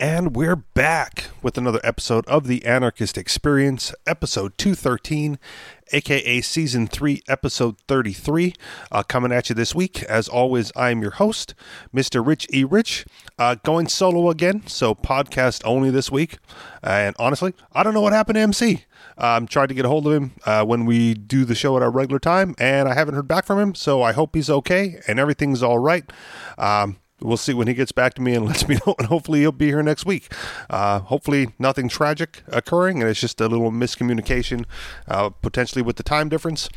And we're back with another episode of The Anarchist Experience, episode 213, aka season 3, episode 33. Uh, coming at you this week. As always, I'm your host, Mr. Rich E. Rich. Uh, going solo again, so podcast only this week. and honestly, I don't know what happened to MC. Um, tried to get a hold of him uh, when we do the show at our regular time, and I haven't heard back from him, so I hope he's okay and everything's all right. Um, we'll see when he gets back to me and lets me know, and hopefully he'll be here next week. Uh, hopefully nothing tragic occurring, and it's just a little miscommunication, uh, potentially with the time difference.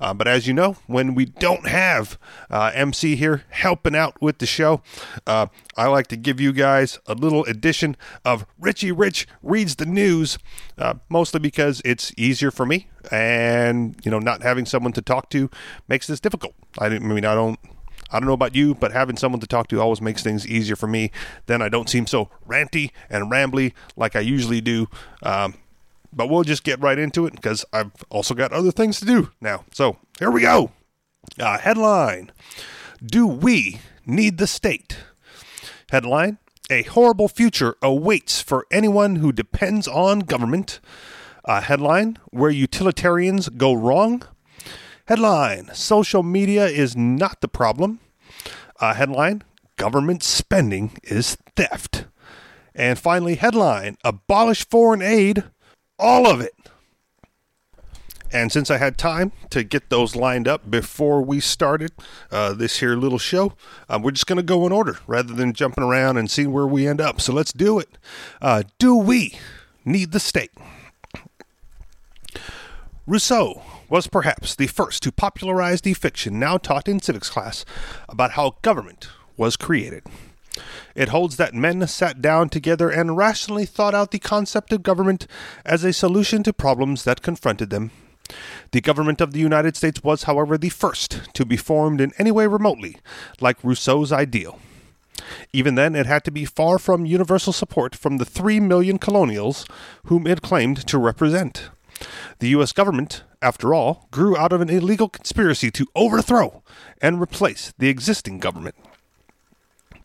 Uh, but as you know, when we don't have uh, MC here helping out with the show, uh, I like to give you guys a little edition of Richie Rich reads the news, uh, mostly because it's easier for me, and you know, not having someone to talk to makes this difficult. I, I mean, I don't I don't know about you, but having someone to talk to always makes things easier for me. Then I don't seem so ranty and rambly like I usually do. Um, but we'll just get right into it because I've also got other things to do now. So here we go. Uh, headline Do we need the state? Headline A horrible future awaits for anyone who depends on government. Uh, headline Where utilitarians go wrong. Headline Social media is not the problem. Uh, headline Government spending is theft. And finally, headline Abolish foreign aid, all of it. And since I had time to get those lined up before we started uh, this here little show, uh, we're just going to go in order rather than jumping around and see where we end up. So let's do it. Uh, do we need the state? Rousseau was perhaps the first to popularize the fiction now taught in civics class about how government was created. It holds that men sat down together and rationally thought out the concept of government as a solution to problems that confronted them. The government of the United States was, however, the first to be formed in any way remotely like Rousseau's ideal. Even then, it had to be far from universal support from the three million colonials whom it claimed to represent. The U.S. government, after all, grew out of an illegal conspiracy to overthrow and replace the existing government.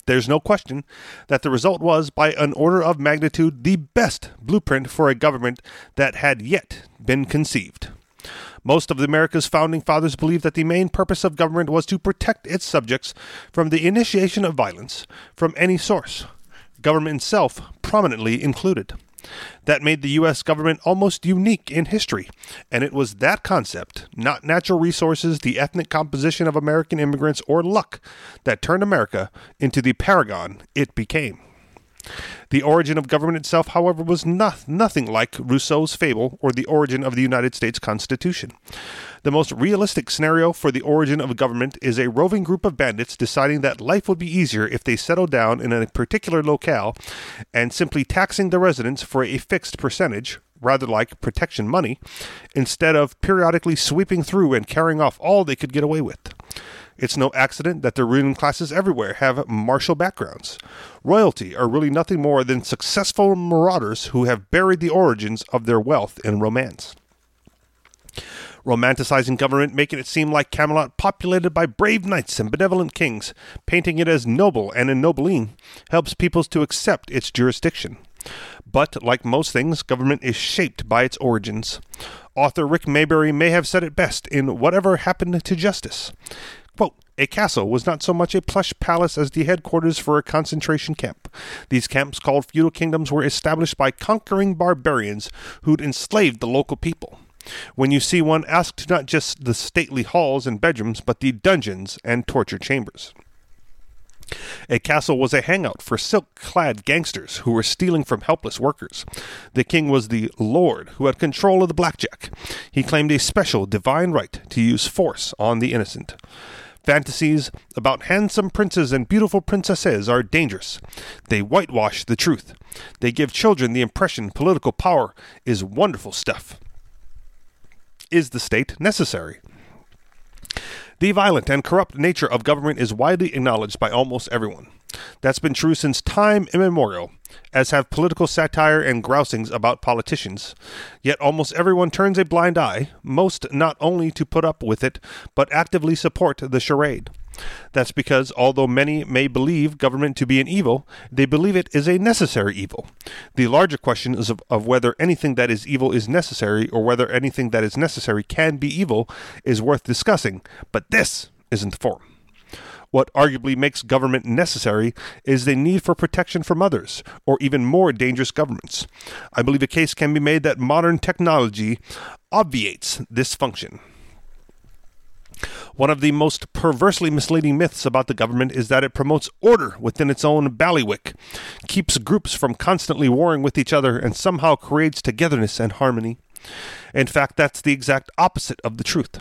There's no question that the result was, by an order of magnitude, the best blueprint for a government that had yet been conceived. Most of America's founding fathers believed that the main purpose of government was to protect its subjects from the initiation of violence from any source, government itself prominently included. That made the U.S. government almost unique in history, and it was that concept, not natural resources, the ethnic composition of American immigrants, or luck, that turned America into the paragon it became. The origin of government itself, however, was not, nothing like Rousseau's fable or the origin of the United States Constitution. The most realistic scenario for the origin of government is a roving group of bandits deciding that life would be easier if they settled down in a particular locale and simply taxing the residents for a fixed percentage, rather like protection money, instead of periodically sweeping through and carrying off all they could get away with. It's no accident that the ruling classes everywhere have martial backgrounds. Royalty are really nothing more than successful marauders who have buried the origins of their wealth in romance. Romanticizing government, making it seem like Camelot populated by brave knights and benevolent kings, painting it as noble and ennobling, helps peoples to accept its jurisdiction. But, like most things, government is shaped by its origins. Author Rick Maybury may have said it best in Whatever Happened to Justice. A castle was not so much a plush palace as the headquarters for a concentration camp. These camps, called feudal kingdoms, were established by conquering barbarians who'd enslaved the local people. When you see one, ask not just the stately halls and bedrooms, but the dungeons and torture chambers. A castle was a hangout for silk clad gangsters who were stealing from helpless workers. The king was the lord who had control of the blackjack. He claimed a special divine right to use force on the innocent. Fantasies about handsome princes and beautiful princesses are dangerous. They whitewash the truth. They give children the impression political power is wonderful stuff. Is the state necessary? The violent and corrupt nature of government is widely acknowledged by almost everyone. That's been true since time immemorial, as have political satire and grousings about politicians. Yet almost everyone turns a blind eye, most not only to put up with it, but actively support the charade. That's because although many may believe government to be an evil, they believe it is a necessary evil. The larger question is of, of whether anything that is evil is necessary or whether anything that is necessary can be evil is worth discussing, but this isn't the forum. What arguably makes government necessary is the need for protection from others, or even more dangerous governments. I believe a case can be made that modern technology obviates this function. One of the most perversely misleading myths about the government is that it promotes order within its own ballywick, keeps groups from constantly warring with each other, and somehow creates togetherness and harmony. In fact, that's the exact opposite of the truth.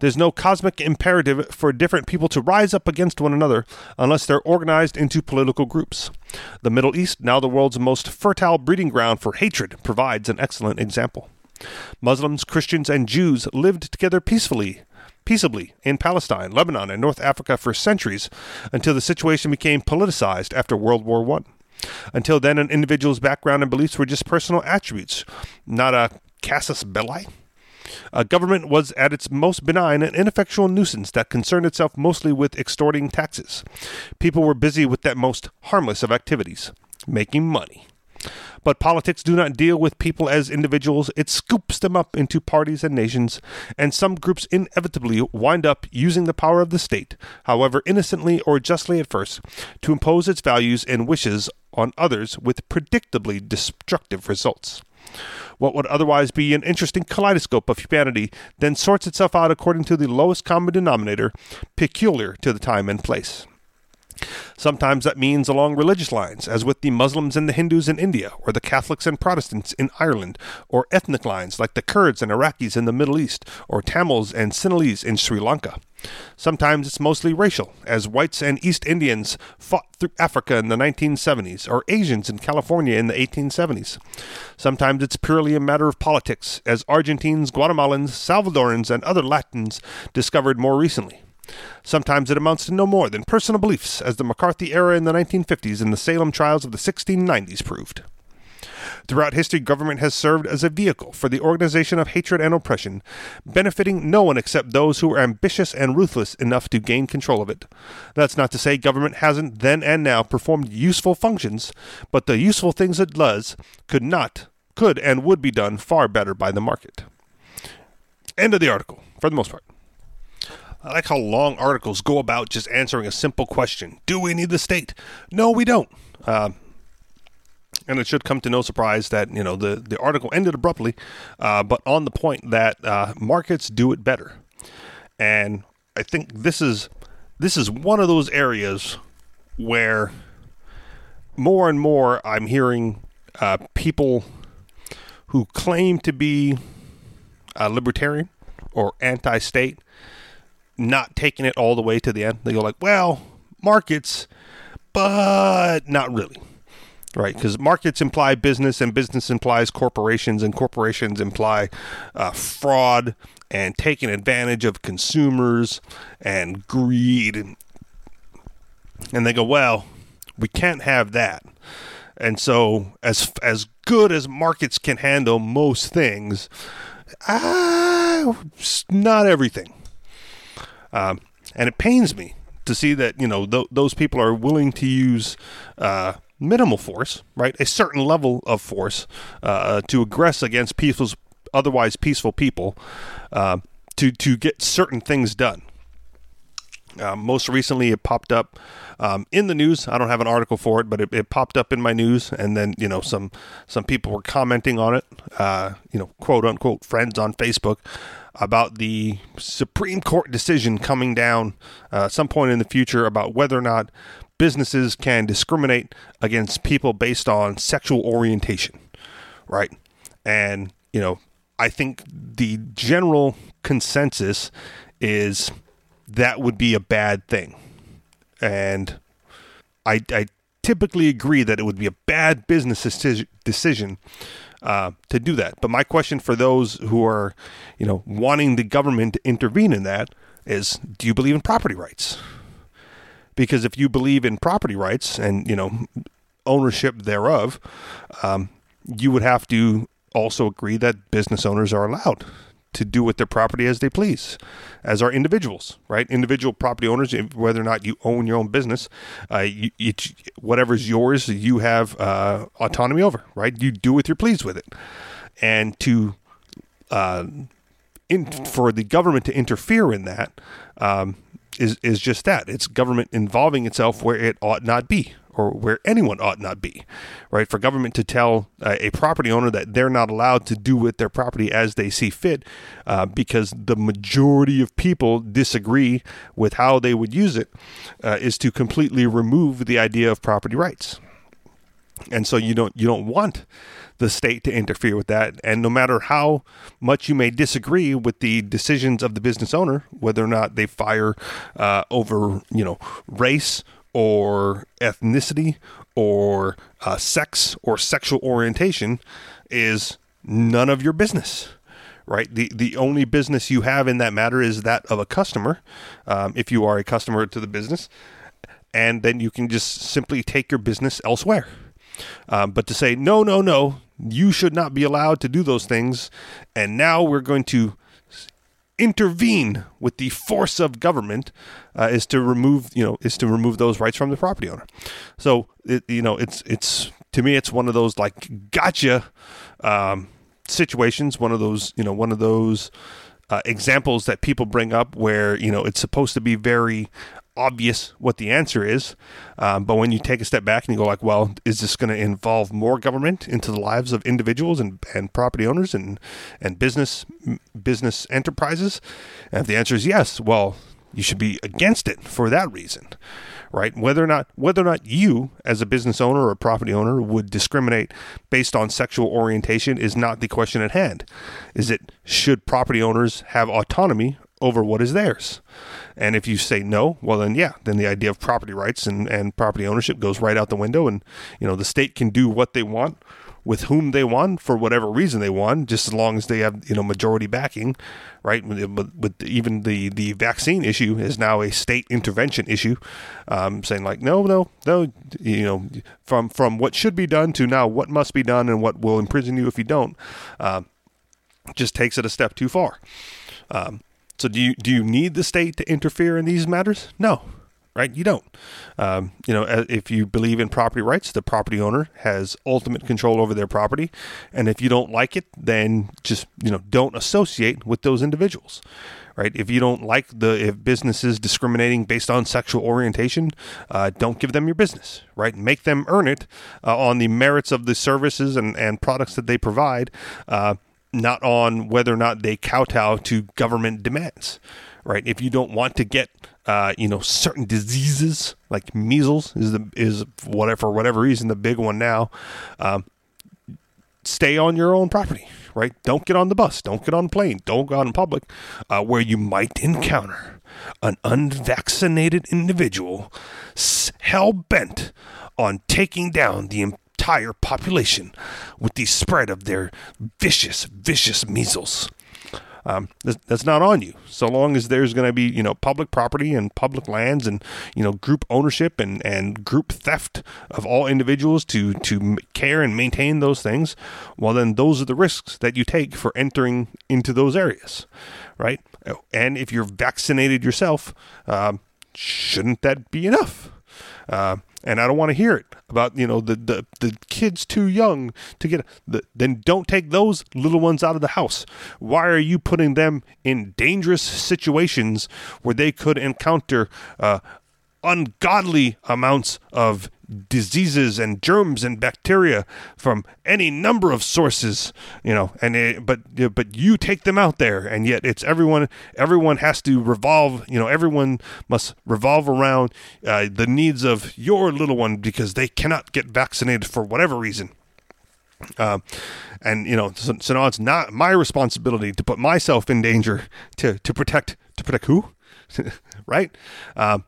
There's no cosmic imperative for different people to rise up against one another unless they're organized into political groups. The Middle East, now the world's most fertile breeding ground for hatred, provides an excellent example. Muslims, Christians, and Jews lived together peacefully peaceably in Palestine, Lebanon, and North Africa for centuries until the situation became politicized after World War I. Until then, an individual's background and beliefs were just personal attributes, not a casus belli. A government was at its most benign an ineffectual nuisance that concerned itself mostly with extorting taxes. People were busy with that most harmless of activities, making money. But politics do not deal with people as individuals, it scoops them up into parties and nations, and some groups inevitably wind up using the power of the state, however innocently or justly at first, to impose its values and wishes on others with predictably destructive results. What would otherwise be an interesting kaleidoscope of humanity then sorts itself out according to the lowest common denominator peculiar to the time and place. Sometimes that means along religious lines, as with the Muslims and the Hindus in India, or the Catholics and Protestants in Ireland, or ethnic lines like the Kurds and Iraqis in the Middle East, or Tamils and Sinhalese in Sri Lanka. Sometimes it's mostly racial, as whites and East Indians fought through Africa in the 1970s, or Asians in California in the 1870s. Sometimes it's purely a matter of politics, as Argentines, Guatemalans, Salvadorans, and other Latins discovered more recently. Sometimes it amounts to no more than personal beliefs, as the McCarthy era in the 1950s and the Salem trials of the 1690s proved. Throughout history, government has served as a vehicle for the organization of hatred and oppression, benefiting no one except those who are ambitious and ruthless enough to gain control of it. That's not to say government hasn't then and now performed useful functions, but the useful things it does could not, could and would be done far better by the market. End of the article, for the most part. I like how long articles go about just answering a simple question Do we need the state? No, we don't. Uh, and it should come to no surprise that you know the, the article ended abruptly, uh, but on the point that uh, markets do it better, and I think this is this is one of those areas where more and more I'm hearing uh, people who claim to be libertarian or anti-state not taking it all the way to the end. They go like, well, markets, but not really. Right, because markets imply business, and business implies corporations, and corporations imply uh, fraud and taking advantage of consumers and greed. And they go, well, we can't have that. And so, as as good as markets can handle most things, uh, not everything. Um, and it pains me to see that you know th- those people are willing to use uh, minimal force, right, a certain level of force uh, to aggress against peaceful, otherwise peaceful people uh, to to get certain things done. Uh, most recently, it popped up um, in the news. I don't have an article for it, but it, it, popped up in my news, and then you know some some people were commenting on it. Uh, you know, quote unquote friends on Facebook about the Supreme Court decision coming down uh, some point in the future about whether or not businesses can discriminate against people based on sexual orientation, right? And, you know, I think the general consensus is that would be a bad thing. And I, I typically agree that it would be a bad business decision uh, to do that. But my question for those who are, you know, wanting the government to intervene in that is, do you believe in property rights? Because if you believe in property rights and you know ownership thereof, um, you would have to also agree that business owners are allowed to do with their property as they please, as are individuals, right? Individual property owners, whether or not you own your own business, uh, you, whatever's yours, you have uh, autonomy over, right? You do what you're pleased with it, and to uh, in, for the government to interfere in that um, is is just that. It's government involving itself where it ought not be or where anyone ought not be, right? For government to tell uh, a property owner that they're not allowed to do with their property as they see fit uh, because the majority of people disagree with how they would use it, uh, is to completely remove the idea of property rights. And so you don't you don't want the state to interfere with that. And no matter how much you may disagree with the decisions of the business owner, whether or not they fire uh, over you know race or ethnicity or uh, sex or sexual orientation is none of your business right? The the only business you have in that matter is that of a customer um, if you are a customer to the business and then you can just simply take your business elsewhere. Um, but to say no no no you should not be allowed to do those things and now we're going to intervene with the force of government uh, is to remove you know is to remove those rights from the property owner. So it, you know it's it's to me it's one of those like gotcha um, situations one of those you know one of those uh, examples that people bring up where you know it's supposed to be very obvious what the answer is. Um, but when you take a step back and you go like, well, is this going to involve more government into the lives of individuals and, and property owners and, and business, business enterprises? And if the answer is yes, well, you should be against it for that reason, right? Whether or not, whether or not you as a business owner or a property owner would discriminate based on sexual orientation is not the question at hand. Is it should property owners have autonomy over what is theirs? And if you say no, well then yeah, then the idea of property rights and, and property ownership goes right out the window and you know the state can do what they want with whom they want for whatever reason they want, just as long as they have you know majority backing, right? With even the the vaccine issue is now a state intervention issue, um, saying like no no no you know from from what should be done to now what must be done and what will imprison you if you don't, uh, just takes it a step too far. Um, so do you do you need the state to interfere in these matters? No, right? You don't. Um, you know, if you believe in property rights, the property owner has ultimate control over their property, and if you don't like it, then just you know don't associate with those individuals. Right? If you don't like the if businesses discriminating based on sexual orientation, uh, don't give them your business. Right? Make them earn it uh, on the merits of the services and, and products that they provide. Uh, not on whether or not they kowtow to government demands, right? If you don't want to get, uh, you know, certain diseases like measles is the is whatever for whatever reason the big one now. Um, stay on your own property, right? Don't get on the bus, don't get on the plane, don't go out in public, uh, where you might encounter an unvaccinated individual hell bent on taking down the entire population with the spread of their vicious, vicious measles. Um, that's not on you. So long as there's going to be, you know, public property and public lands and, you know, group ownership and, and group theft of all individuals to, to care and maintain those things, well, then those are the risks that you take for entering into those areas, right? And if you're vaccinated yourself, uh, shouldn't that be enough? Uh, and I don't want to hear it about you know the the, the kids too young to get the, then don't take those little ones out of the house. Why are you putting them in dangerous situations where they could encounter uh, ungodly amounts of diseases and germs and bacteria from any number of sources you know and it, but but you take them out there and yet it's everyone everyone has to revolve you know everyone must revolve around uh, the needs of your little one because they cannot get vaccinated for whatever reason. Uh, and you know so, so now it's not my responsibility to put myself in danger to to protect to protect who? Right? Uh,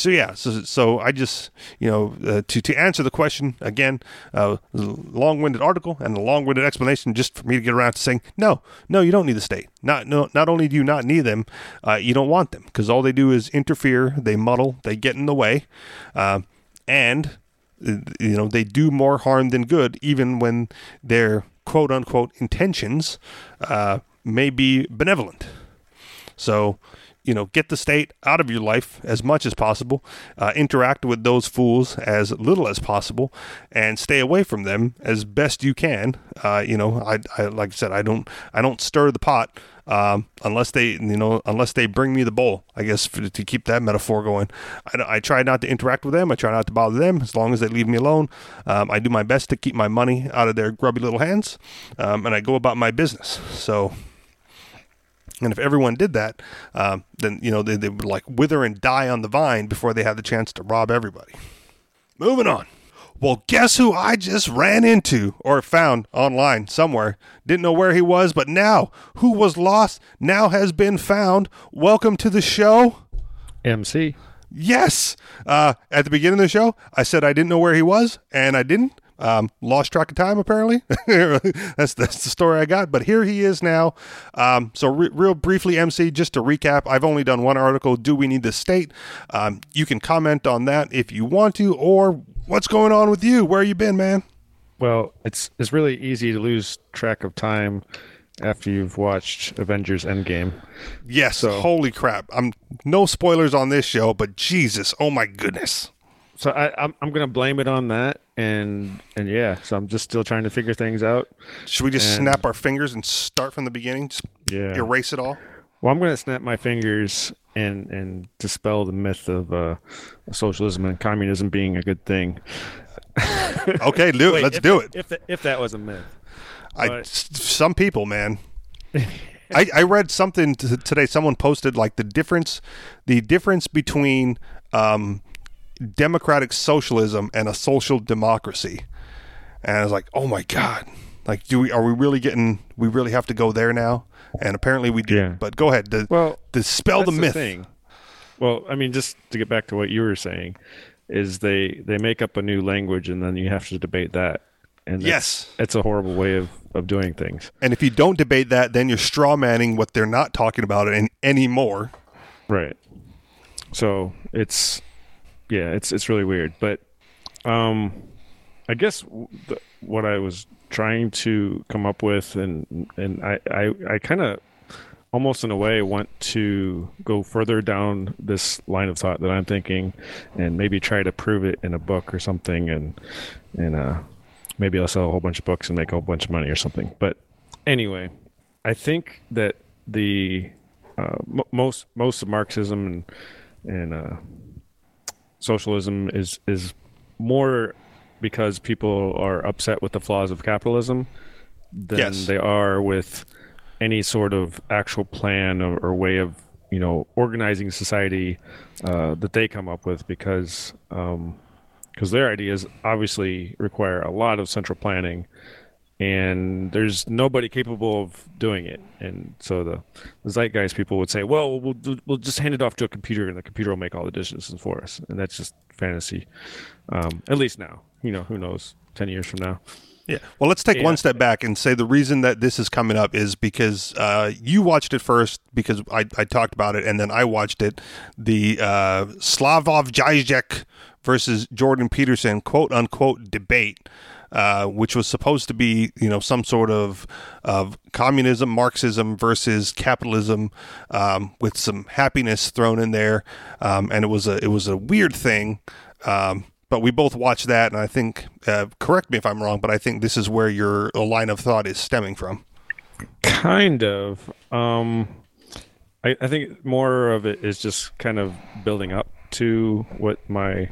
so yeah, so so I just you know uh, to to answer the question again, uh, long-winded article and a long-winded explanation just for me to get around to saying no, no, you don't need the state. Not no, not only do you not need them, uh, you don't want them because all they do is interfere, they muddle, they get in the way, uh, and uh, you know they do more harm than good, even when their quote unquote intentions uh, may be benevolent. So, you know, get the state out of your life as much as possible, uh, interact with those fools as little as possible, and stay away from them as best you can. Uh, you know, I, I like I said, I don't I don't stir the pot um, unless they you know unless they bring me the bowl. I guess for, to keep that metaphor going, I, I, try not to interact with them. I try not to bother them as long as they leave me alone. Um, I do my best to keep my money out of their grubby little hands, um, and I go about my business. So and if everyone did that, um, then you know they, they would like wither and die on the vine before they had the chance to rob everybody. Moving on. Well, guess who I just ran into or found online somewhere? Didn't know where he was, but now who was lost now has been found. Welcome to the show. MC. Yes. Uh, at the beginning of the show, I said I didn't know where he was, and I didn't. Um, lost track of time, apparently. that's that's the story I got. But here he is now. Um, so, re- real briefly, MC, just to recap, I've only done one article. Do we need the state? Um, you can comment on that if you want to, or what's going on with you? Where you been, man? Well, it's it's really easy to lose track of time after you've watched Avengers Endgame. Yes. So, holy crap! I'm no spoilers on this show, but Jesus, oh my goodness. So I, I'm I'm gonna blame it on that, and and yeah, so I'm just still trying to figure things out. Should we just and, snap our fingers and start from the beginning? Just yeah, erase it all. Well, I'm gonna snap my fingers and and dispel the myth of uh, socialism and communism being a good thing. okay, do Wait, Let's do it. If the, if that was a myth, I but... some people, man. I, I read something t- today. Someone posted like the difference, the difference between um, democratic socialism and a social democracy. And I was like, oh my god, like, do we are we really getting? We really have to go there now? And apparently we do. Yeah. But go ahead. The, well, dispel the myth. The well, I mean, just to get back to what you were saying, is they they make up a new language and then you have to debate that. And yes, it's a horrible way of, of doing things. And if you don't debate that, then you're straw manning what they're not talking about in, anymore. Right. So it's yeah, it's it's really weird. But um, I guess the, what I was trying to come up with, and and I I, I kind of almost in a way want to go further down this line of thought that I'm thinking, and maybe try to prove it in a book or something, and and uh, maybe I'll sell a whole bunch of books and make a whole bunch of money or something. But anyway, I think that the uh, m- most most of Marxism and and uh, socialism is is more because people are upset with the flaws of capitalism than yes. they are with any sort of actual plan or, or way of you know organizing society uh, that they come up with because because um, their ideas obviously require a lot of central planning and there's nobody capable of doing it. And so the, the zeitgeist people would say, "Well, we'll we'll just hand it off to a computer, and the computer will make all the decisions for us." And that's just fantasy, um, at least now. You know, who knows? Ten years from now. Yeah. Well, let's take yeah. one step back and say the reason that this is coming up is because uh, you watched it first because I, I, talked about it, and then I watched it. The uh, Slavoj Žižek versus Jordan Peterson quote unquote debate uh, which was supposed to be, you know, some sort of of communism, Marxism versus capitalism, um, with some happiness thrown in there, um, and it was a it was a weird thing. Um, but we both watched that, and I think, uh, correct me if I'm wrong, but I think this is where your line of thought is stemming from. Kind of. Um, I, I think more of it is just kind of building up to what my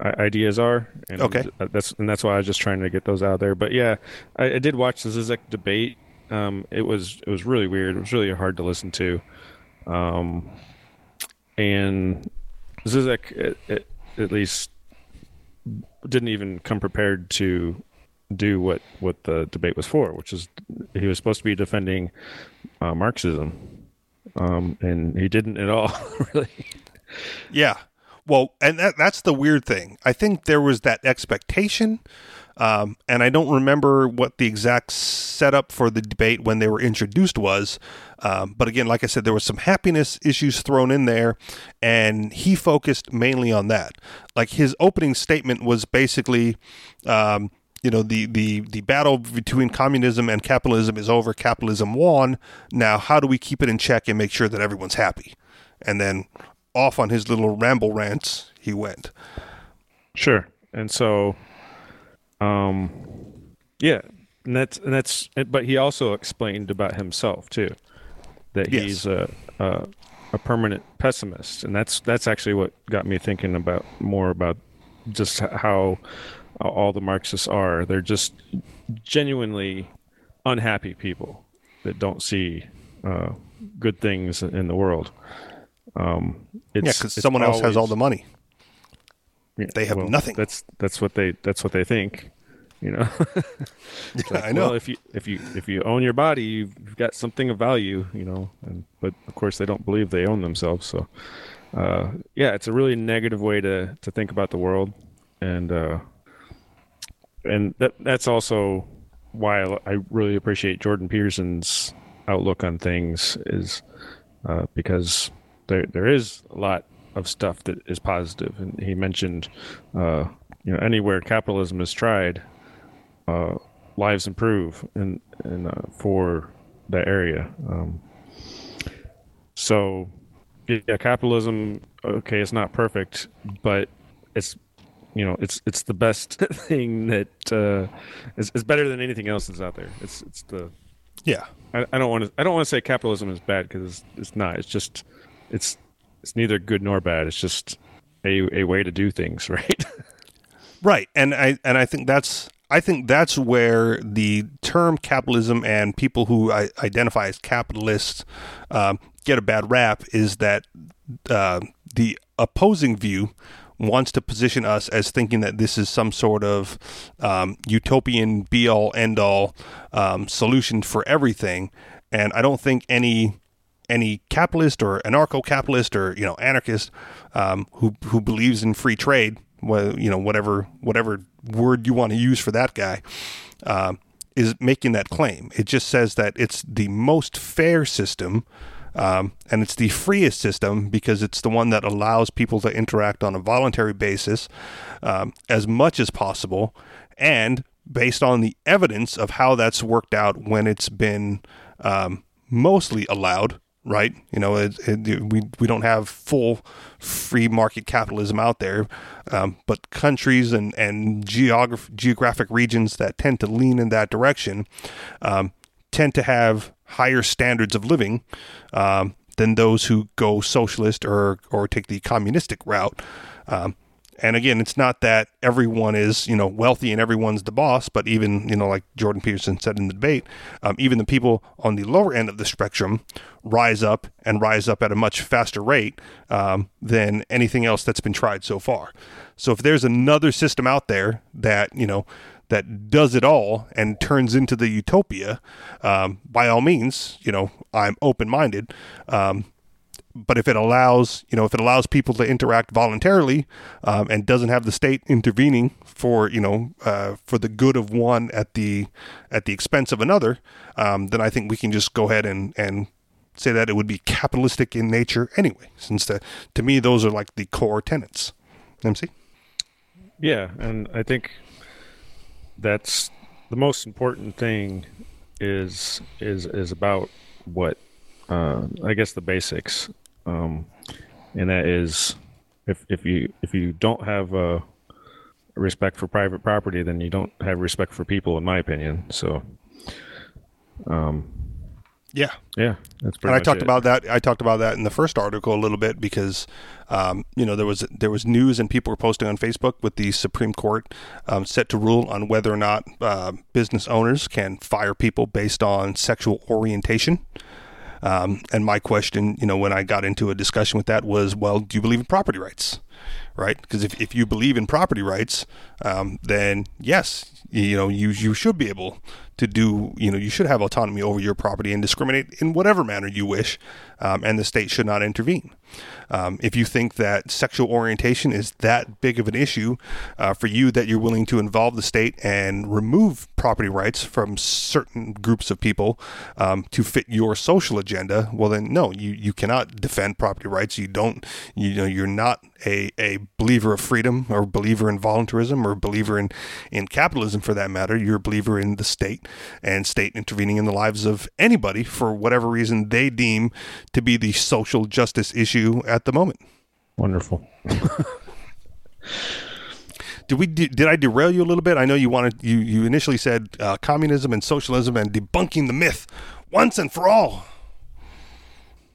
ideas are. And okay. That's and that's why I was just trying to get those out there. But yeah, I, I did watch the Zizek debate. Um, it was it was really weird. It was really hard to listen to. Um, and Zizek, it, it, at least, didn't even come prepared to do what what the debate was for, which is he was supposed to be defending uh, Marxism, um, and he didn't at all, really. Yeah, well, and that, that's the weird thing. I think there was that expectation, um, and I don't remember what the exact setup for the debate when they were introduced was. Um, but again, like I said, there was some happiness issues thrown in there, and he focused mainly on that. Like his opening statement was basically. Um, you know the, the the battle between communism and capitalism is over. Capitalism won. Now, how do we keep it in check and make sure that everyone's happy? And then off on his little ramble rants, he went. Sure. And so, um, yeah, and that's and that's. But he also explained about himself too, that Yes. he's a, a a permanent pessimist, and that's that's actually what got me thinking about more about just how all the Marxists are. They're just genuinely unhappy people that don't see uh, good things in the world. Um, it's, Yeah, because someone else has all the money. yeah, They have nothing. That's that's what they that's what they think. You know, I know. Well, if you if you if you own your body, you've got something of value. You know, and but of course they don't believe they own themselves. So, uh, yeah, it's a really negative way to to think about the world, and uh, and that that's also why I, I really appreciate Jordan Peterson's outlook on things is uh, because there there is a lot of stuff that is positive, and he mentioned uh, you know anywhere capitalism is tried, uh, lives improve and and uh, for that area. Um, so yeah, capitalism okay, it's not perfect, but it's you know it's it's the best thing that uh, is, is better than anything else that's out there. It's it's the Yeah. I, I don't want to I don't want to say capitalism is bad because it's, it's not. It's just it's it's neither good nor bad. It's just a a way to do things, right? Right, and I and I think that's I think that's where the term capitalism and people who identify as capitalists um, get a bad rap is that uh, the opposing view wants to position us as thinking that this is some sort of um, utopian be all end all um, solution for everything, and I don't think any any capitalist or anarcho-capitalist or you know anarchist um, who who believes in free trade, well, you know whatever whatever word you want to use for that guy, um, is making that claim. It just says that it's the most fair system. Um, and it's the freest system because it's the one that allows people to interact on a voluntary basis um, as much as possible, and based on the evidence of how that's worked out when it's been um, mostly allowed, right? You know, it, it, we we don't have full free market capitalism out there, um, but countries and and geograph- geographic regions that tend to lean in that direction um, tend to have higher standards of living um, than those who go socialist or or take the communistic route. And again, it's not that everyone is, you know, wealthy and everyone's the boss, but even, you know, like Jordan Peterson said in the debate, um, even the people on the lower end of the spectrum rise up and rise up at a much faster rate um, than anything else that's been tried so far. So if there's another system out there that, you know, that does it all and turns into the utopia, um, by all means, you know, I'm open minded. Um, but if it allows you know if it allows people to interact voluntarily um, and doesn't have the state intervening for you know uh, for the good of one at the at the expense of another um, then I think we can just go ahead and and say that it would be capitalistic in nature anyway since the, to me those are like the core tenets. MC yeah, and I think that's the most important thing is is is about what uh, I guess the basics, um, and that is if if you if you don't have uh, respect for private property, then you don't have respect for people, in my opinion. So, um, yeah yeah, that's pretty. and I talked it. about that. I talked about that in the first article a little bit because, um, you know, there was there was news and people were posting on Facebook with the Supreme Court um, set to rule on whether or not uh, business owners can fire people based on sexual orientation. Um, and my question, you know, when I got into a discussion with that was, well, do you believe in property rights? Right? Because if, if you believe in property rights, um, then yes, you know, you you should be able to do, you know, you should have autonomy over your property and discriminate in whatever manner you wish, um, and the state should not intervene. Um, if you think that sexual orientation is that big of an issue uh, for you that you're willing to involve the state and remove property rights from certain groups of people um, to fit your social agenda, well then no, you, you cannot defend property rights. You don't you know you're not a, a believer of freedom or believer in voluntarism or believer in, in capitalism for that matter. You're a believer in the state and state intervening in the lives of anybody for whatever reason they deem to be the social justice issue at the moment. Wonderful. did we did I derail you a little bit? I know you wanted you you initially said uh, communism and socialism and debunking the myth once and for all.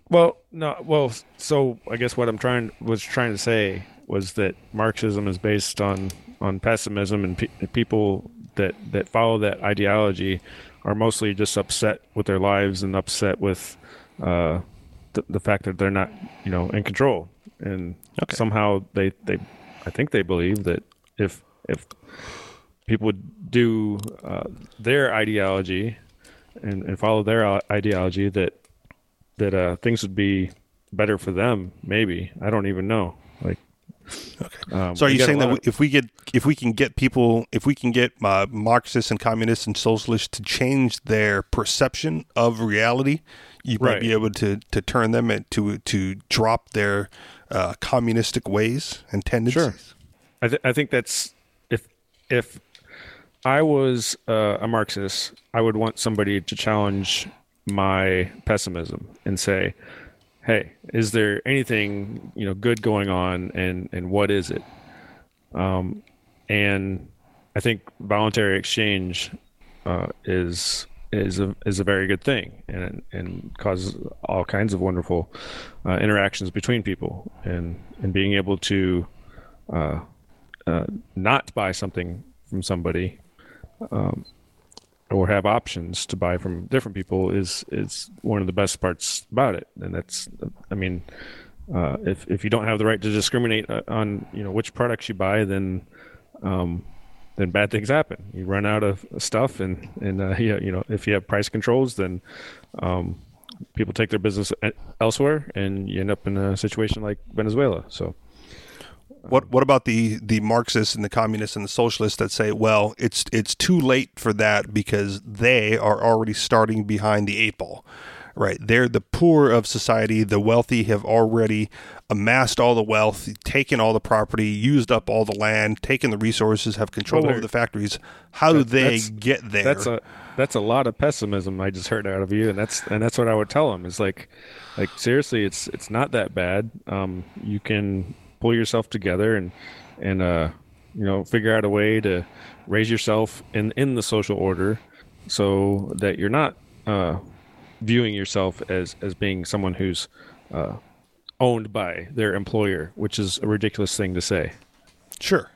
Well, no, well, so I guess what I'm trying was trying to say was that Marxism is based on on pessimism, and pe- people that that follow that ideology are mostly just upset with their lives and upset with uh, the, the fact that they're not, you know, in control, and Okay. somehow they they I think they believe that if if people would do uh, their ideology and, and follow their ideology that that uh, things would be better for them. Maybe I don't even know. Like, um, So are you saying that if we get if we can get people if we can get uh, Marxists and communists and socialists to change their perception of reality, you might be able to to turn them into to drop their uh, communistic ways and tendencies. I, th- I think that's if if I was uh, a Marxist, I would want somebody to challenge my pessimism and say, "Hey, is there anything you know good going on, and and what is it?" Um, and I think voluntary exchange uh, is is a is a very good thing, and and causes all kinds of wonderful uh, interactions between people, and and being able to uh, uh, not buy something from somebody um, or have options to buy from different people is is one of the best parts about it. And that's i mean uh, if if you don't have the right to discriminate uh, on you know which products you buy then um, then bad things happen. You run out of stuff and and uh, you know if you have price controls then um, people take their business elsewhere and you end up in a situation like venezuela. So What what about the the Marxists and the communists and the socialists that say, well, it's it's too late for that because they are already starting behind the eight ball. Right. They're the poor of society. The wealthy have already amassed all the wealth, taken all the property, used up all the land, taken the resources, have control Well, over the factories. How do they get there? That's a that's a lot of pessimism I just heard out of you, and that's and that's what I would tell them. Is like, like seriously, it's it's not that bad. Um, you can pull yourself together and and uh, you know figure out a way to raise yourself in in the social order, so that you're not uh, viewing yourself as as being someone who's uh, owned by their employer, which is a ridiculous thing to say. Sure.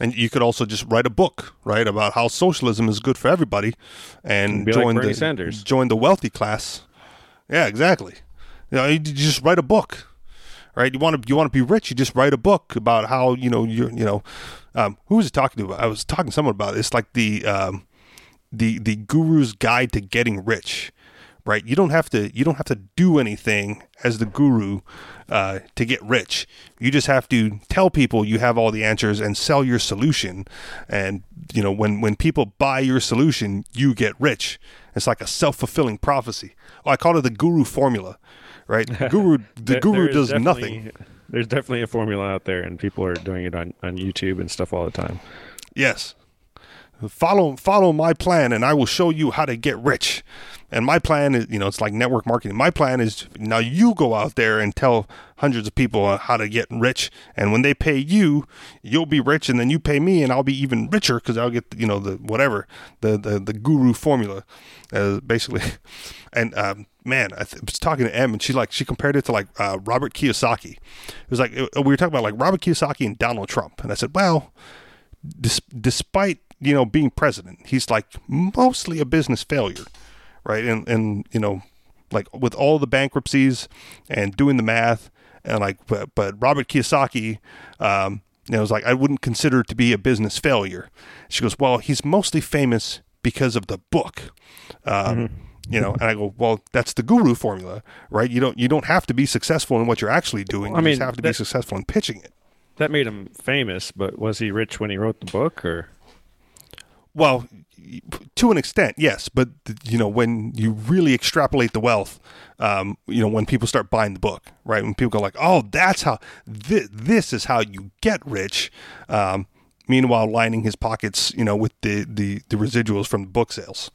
And you could also just write a book, right, about how socialism is good for everybody, and Be like join Bernie the Sanders. join the wealthy class. Yeah, exactly. You know, you just write a book, right? You want to you want to be rich, you just write a book about how you know you you know. Um, who was it talking to? I was talking to someone about it. It's like the um, the the guru's guide to getting rich right you don't have to you don't have to do anything as the guru uh, to get rich you just have to tell people you have all the answers and sell your solution and you know when when people buy your solution you get rich it's like a self-fulfilling prophecy oh, i call it the guru formula right the guru the There- guru does nothing There's definitely a formula out there, and people are doing it on, on YouTube and stuff all the time. Yes. Follow follow my plan and I will show you how to get rich. And my plan is, you know, it's like network marketing. My plan is now you go out there and tell hundreds of people how to get rich. And when they pay you, you'll be rich, and then you pay me, and I'll be even richer because I'll get, you know, the whatever the the, the guru formula, uh, basically. And um, man, I th- was talking to Em, and she like she compared it to like uh, Robert Kiyosaki. It was like uh, we were talking about like Robert Kiyosaki and Donald Trump, and I said, well dis- despite you know being president, he's like mostly a business failure, right? And and you know, like with all the bankruptcies and doing the math, and like but, but Robert Kiyosaki, um, you know, was like I wouldn't consider it to be a business failure. She goes, well, he's mostly famous because of the book. Um, You know, and I go, well, that's the guru formula, right? You don't you don't have to be successful in what you're actually doing. You I mean, just have to be successful in pitching it. That made him famous, but was he rich when he wrote the book or Well, to an extent, yes, but you know when you really extrapolate the wealth, um, you know when people start buying the book, right? When people go like, "Oh, that's how thi- this is how you get rich," um, meanwhile lining his pockets, you know, with the the, the residuals from the book sales.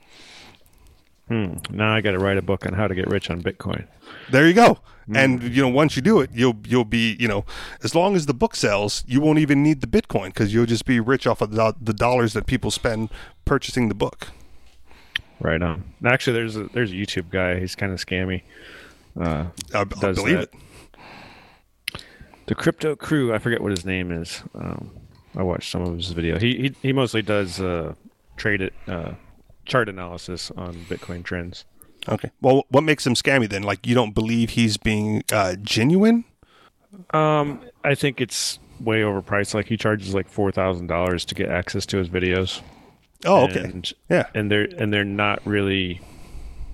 Hmm, now I got to write a book on how to get rich on Bitcoin. There you go. And you know, once you do it, you'll you'll be you know, as long as the book sells, you won't even need the Bitcoin because you'll just be rich off of the, the dollars that people spend purchasing the book. Right on. Actually, there's a there's a YouTube guy. He's kind of scammy. Uh, I, I believe that. it. the Crypto Crew. I forget what his name is. Um, I watched some of his video. He he, he mostly does uh, trade it uh, chart analysis on Bitcoin trends. Okay. Well, what makes him scammy then? Like you don't believe he's being uh, genuine? Um, I think it's way overpriced. Like he charges like four thousand dollars to get access to his videos. Oh, okay. And, Yeah. and they're and they're not really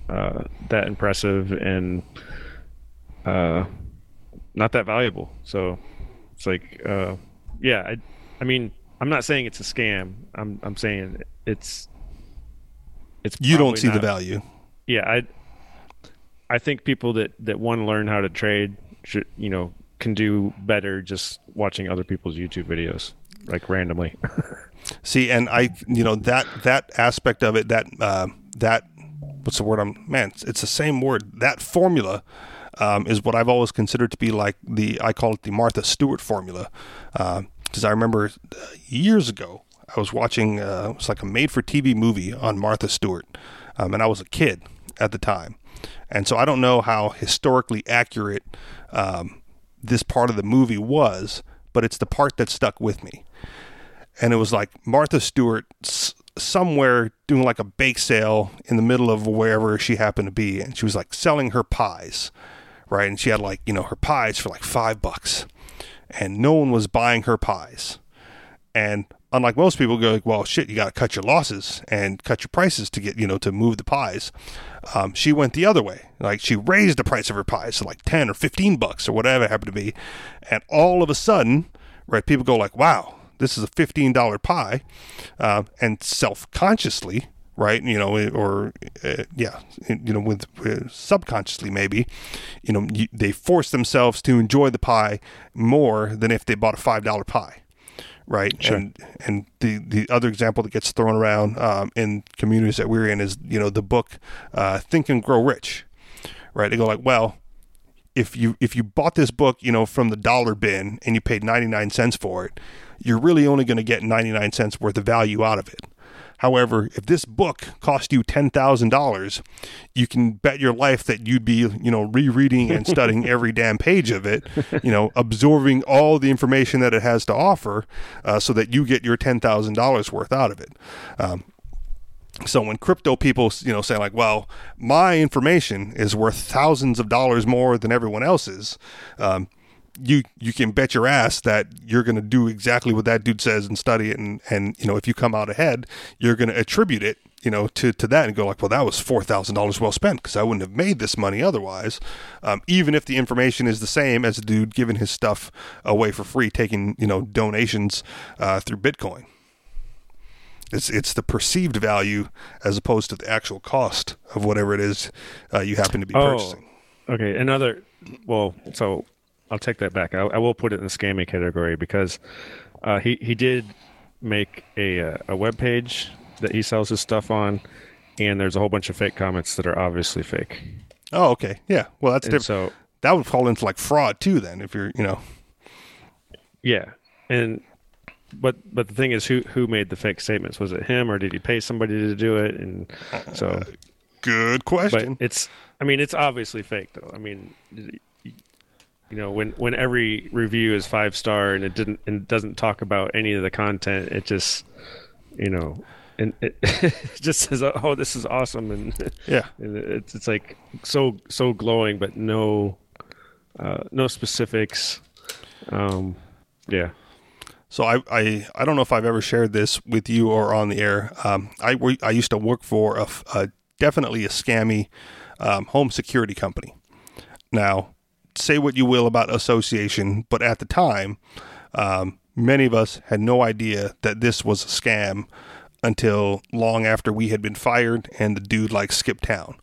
uh, that impressive and uh, not that valuable. So it's like, uh, yeah, I, I mean, I'm not saying it's a scam. I'm I'm saying it's it's You don't see the value. Yeah, I I think people that that want to learn how to trade should you know can do better just watching other people's YouTube videos like randomly. See, and I, you know, that that aspect of it, that uh, that what's the word? I'm man. It's, it's the same word. That formula um, is what I've always considered to be like the I call it the Martha Stewart formula, because I remember uh, years ago I was watching uh, it was like a made-for-TV movie on Martha Stewart, um, and I was a kid at the time, and so I don't know how historically accurate um, this part of the movie was, but it's the part that stuck with me and it was like Martha Stewart s- somewhere doing like a bake sale in the middle of wherever she happened to be, and she was like selling her pies, right? And she had like you know her pies for like five bucks, and no one was buying her pies. And unlike most people, go like, well, shit, you got to cut your losses and cut your prices to get you know to move the pies. Um, she went the other way, like she raised the price of her pies to like ten or fifteen bucks or whatever it happened to be, and all of a sudden, right? People go like, wow this is a fifteen dollar pie, uh, and self consciously, right? You know, or uh, yeah, you know, with, with subconsciously maybe, you know, you, they force themselves to enjoy the pie more than if they bought a five dollar pie. Right, Sure. and and the the other example that gets thrown around um, in communities that we're in is you know the book uh, Think and Grow Rich, right? They go like, well, if you if you bought this book, you know, from the dollar bin and you paid 99 cents for it, you're really only going to get 99 cents worth of value out of it. However, if this book cost you $10,000, you can bet your life that you'd be, you know, rereading and studying every damn page of it, you know, absorbing all the information that it has to offer uh, so that you get your $10,000 worth out of it. Um, so when crypto people, you know, say like, "Well, my information is worth thousands of dollars more than everyone else's," um, you you can bet your ass that you're going to do exactly what that dude says and study it, and and you know, if you come out ahead, you're going to attribute it, you know, to to that and go like, "Well, that was four thousand dollars well spent because I wouldn't have made this money otherwise," um, even if the information is the same as the dude giving his stuff away for free, taking you know donations uh, through Bitcoin. It's it's the perceived value as opposed to the actual cost of whatever it is uh, you happen to be Oh. purchasing. Okay, another. Well, so I'll take that back. I, I will put it in the scamming category because uh, he he did make a uh, a web page that he sells his stuff on, and there's a whole bunch of fake comments that are obviously fake. Oh, okay, yeah. Well, that's different. so that would fall into like fraud too. Then, if you're, you know, yeah, and but but the thing is, who who made the fake statements? Was it him or did he pay somebody to do it? And so, good but question. it's I mean it's obviously fake though. I mean. You know, when when every review is five star and it didn't and doesn't talk about any of the content, it just, you know, and it, it just says, "Oh, this is awesome," and, yeah, and it's it's like so so glowing, but no, uh, no specifics. Um, yeah. So I, I I don't know if I've ever shared this with you or on the air. Um, I I used to work for a, a definitely a scammy um, home security company. Now, say what you will about association, but at the time, um, many of us had no idea that this was a scam until long after we had been fired and the dude like skipped town.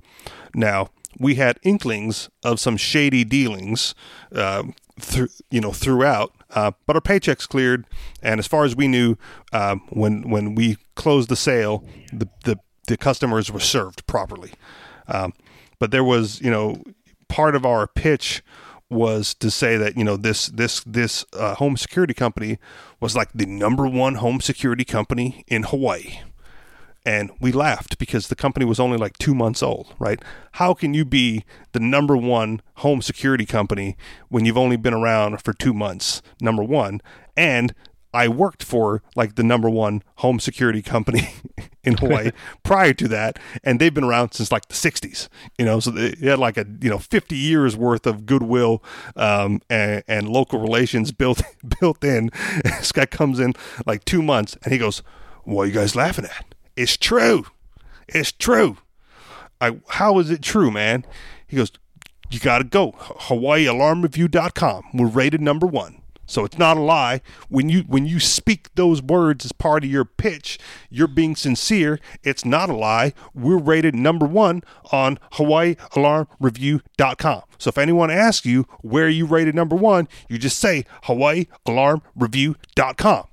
Now, we had inklings of some shady dealings, uh, th- you know, throughout. Uh, but our paychecks cleared, and as far as we knew, um, when when we closed the sale, the the, the customers were served properly. Um, but there was, you know, part of our pitch was to say that you know this this this uh, home security company was like the number one home security company in Hawaii. And we laughed because the company was only like two months old, right? How can you be the number one home security company when you've only been around for two months? Number one. And I worked for like the number one home security company in Hawaii prior to that, and they've been around since like the '60s. You know, so they had like a you know 50 years worth of goodwill um, and, and local relations built built in. This guy comes in like two months, and he goes, "What are you guys laughing at? It's true. It's true. I how is it true, man?" He goes, "You got to go HawaiiAlarmReview.com. We're rated number one." So it's not a lie. When you when you speak those words as part of your pitch, you're being sincere. It's not a lie. We're rated number one on HawaiiAlarmReview.com. So if anyone asks you where you rated number one, you just say HawaiiAlarmReview.com.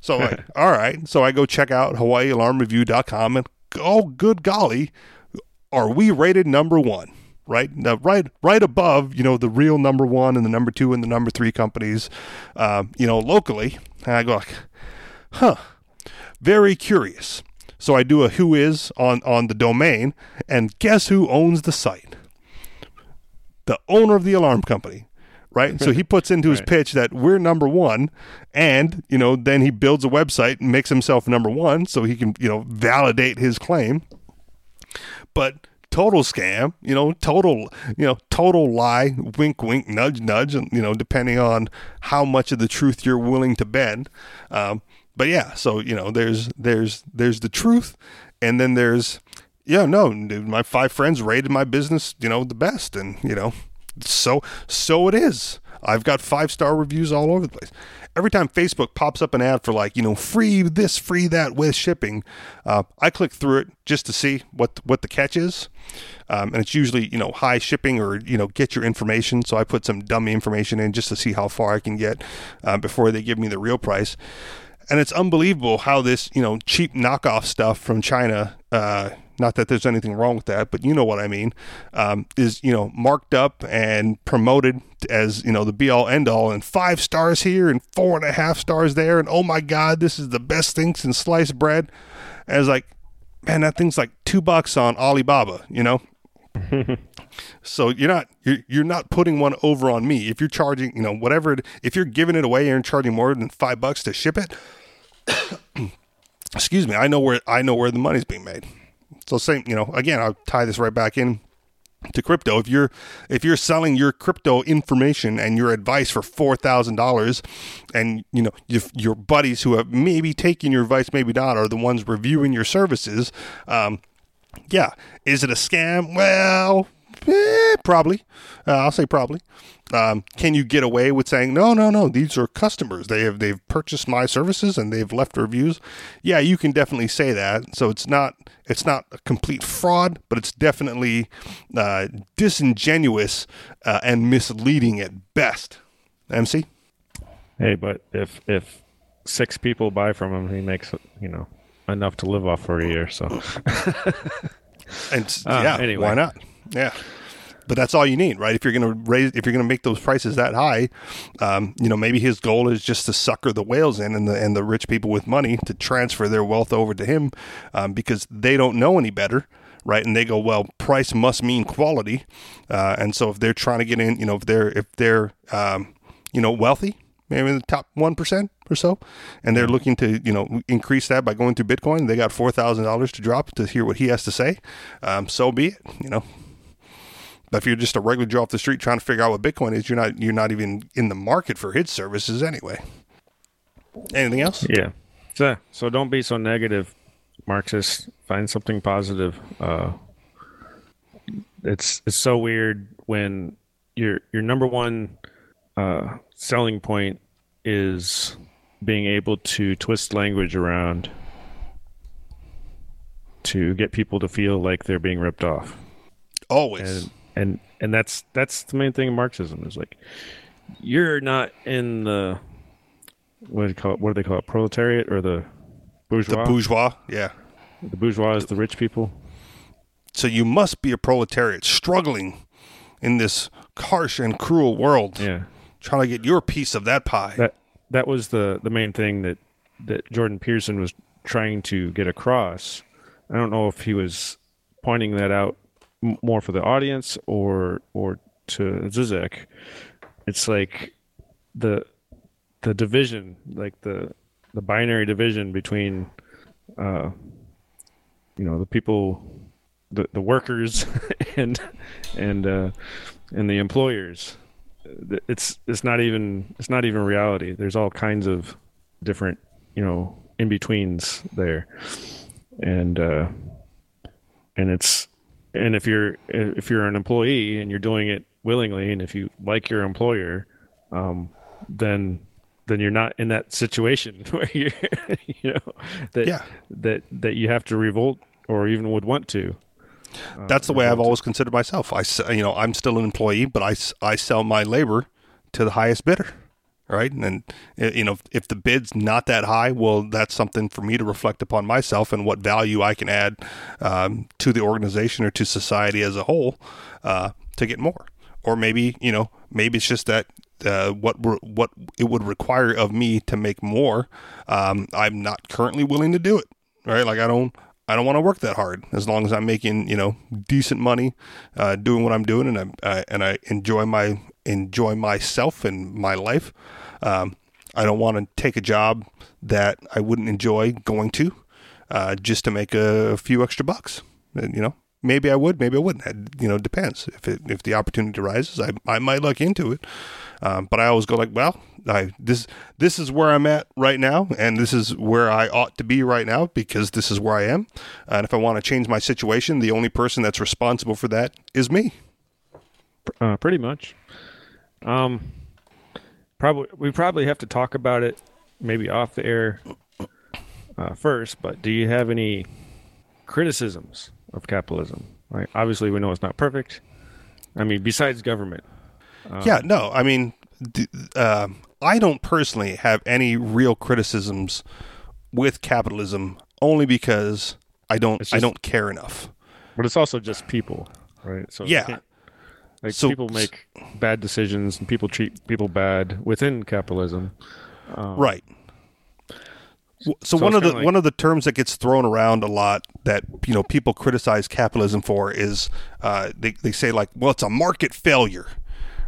So like, all right. So I go check out HawaiiAlarmReview.com and oh good golly, are we rated number one? Right now, right right above you know the real number one and the number two and the number three companies uh, you know locally. And i go like huh very curious. So i do a who is on on the domain and guess who owns the site? The owner of the alarm company right? So he puts into his Right. pitch that we're number one and you know then he builds a website and makes himself number one so he can you know validate his claim. But total scam, you know, total, you know, total lie, wink, wink, nudge, nudge, and you know, depending on how much of the truth you're willing to bend. Um, but yeah, so you know, there's there's there's the truth, and then there's yeah, no, my five friends rated my business, you know, the best, and you know, so so it is. I've got five star reviews all over the place. Every time Facebook pops up an ad for like you know free this, free that with shipping, uh, I click through it just to see what what the catch is, um, and it's usually you know high shipping or you know get your information. So I put some dummy information in just to see how far I can get uh, before they give me the real price. And it's unbelievable how this you know cheap knockoff stuff from China. Uh, not that there's anything wrong with that, but you know what I mean, um, is, you know, marked up and promoted as, you know, the be all end all and five stars here and four and a half stars there. And oh my God, this is the best thing since sliced bread. And it's like, man, that thing's like two bucks on Alibaba, you know? so you're not you're, you're not putting one over on me if you're charging you know whatever it, if you're giving it away and charging more than five bucks to ship it excuse me i know where i know where the money's being made so same, you know, again, I'll tie this right back in to crypto. If you're if you're selling your crypto information and your advice for four thousand dollars, and you know your, your buddies who have maybe taken your advice, maybe not, are the ones reviewing your services, um, yeah, is it a scam? Well, eh, probably. Uh, I'll say probably. Um, can you get away with saying no, no, no? These are customers. They have they've purchased my services and they've left reviews. Yeah, you can definitely say that. So it's not it's not a complete fraud, but it's definitely uh, disingenuous uh, and misleading at best. MC. Hey, but if if six people buy from him, he makes you know enough to live off for a year. So And Uh, yeah, anyway. why not? Yeah. But that's all you need, right? If you're going to raise, if you're going to make those prices that high, um, you know, maybe his goal is just to sucker the whales in and the and the rich people with money to transfer their wealth over to him, um, because they don't know any better, right? And they go, well, price must mean quality, uh, and so if they're trying to get in, you know, if they're if they're um, you know wealthy, maybe in the top one percent or so, and they're looking to you know increase that by going through Bitcoin. They got four thousand dollars to drop to hear what he has to say. Um, so be it. You know. But if you're just a regular Joe off the street trying to figure out what Bitcoin is, you're not you're not even in the market for his services anyway. Anything else? yeah, so so don't be so negative, Marxist. Find something positive uh, it's it's so weird when your your number one uh, selling point is being able to twist language around to get people to feel like they're being ripped off. Always. And and and that's that's the main thing in Marxism is like you're not in the what do they call it? What do they call it? Proletariat or the bourgeois? The bourgeois, yeah. The bourgeois is the rich people. So you must be a proletariat struggling in this harsh and cruel world. Yeah. Trying to get your piece of that pie. That that was the the main thing that that Jordan Peterson was trying to get across. I don't know if he was pointing that out more for the audience or or to Zizek. It's like the the division, like the the binary division between uh you know the people the, the workers and and uh and the employers it's it's not even it's not even reality there's all kinds of different you know in betweens there and uh and it's and if you're if you're an employee and you're doing it willingly and if you like your employer um then then you're not in that situation where you're you know that Yeah. that that you have to revolt or even would want to That's the way I've always considered myself. I, you know, I'm still an employee, but I, I sell my labor to the highest bidder, right? And uh, you know, if the bid's not that high, well, that's something for me to reflect upon myself and what value I can add um, to the organization or to society as a whole uh, to get more. Or maybe you know, maybe it's just that uh, what what it would require of me to make more, um, I'm not currently willing to do it. Right? Like I don't. I don't want to work that hard as long as I'm making you know decent money, uh, doing what I'm doing, and I uh, and I enjoy my enjoy myself and my life. Um, I don't want to take a job that I wouldn't enjoy going to, uh, just to make a, few extra bucks. And, you know, maybe I would, maybe I wouldn't. It, you know, depends. If it if the opportunity arises, I I might look into it. Um, but I always go like, well, I this this is where I'm at right now, and this is where I ought to be right now because this is where I am. And if I want to change my situation, the only person that's responsible for that is me. Uh, pretty much. Um, probably we probably have to talk about it maybe off the air uh, first. But do you have any criticisms of capitalism? Right. Obviously, we know it's not perfect. I mean, besides government. yeah, no, I mean, d- um I don't personally have any real criticisms with capitalism, only because I don't It's I don't care enough. But it's also just people, right? So Yeah. Like So- people make bad decisions and people treat people bad within capitalism. Right. So, so one of the like- one of the terms that gets thrown around a lot that you know people criticize capitalism for is uh, they they say like, well, it's a market failure,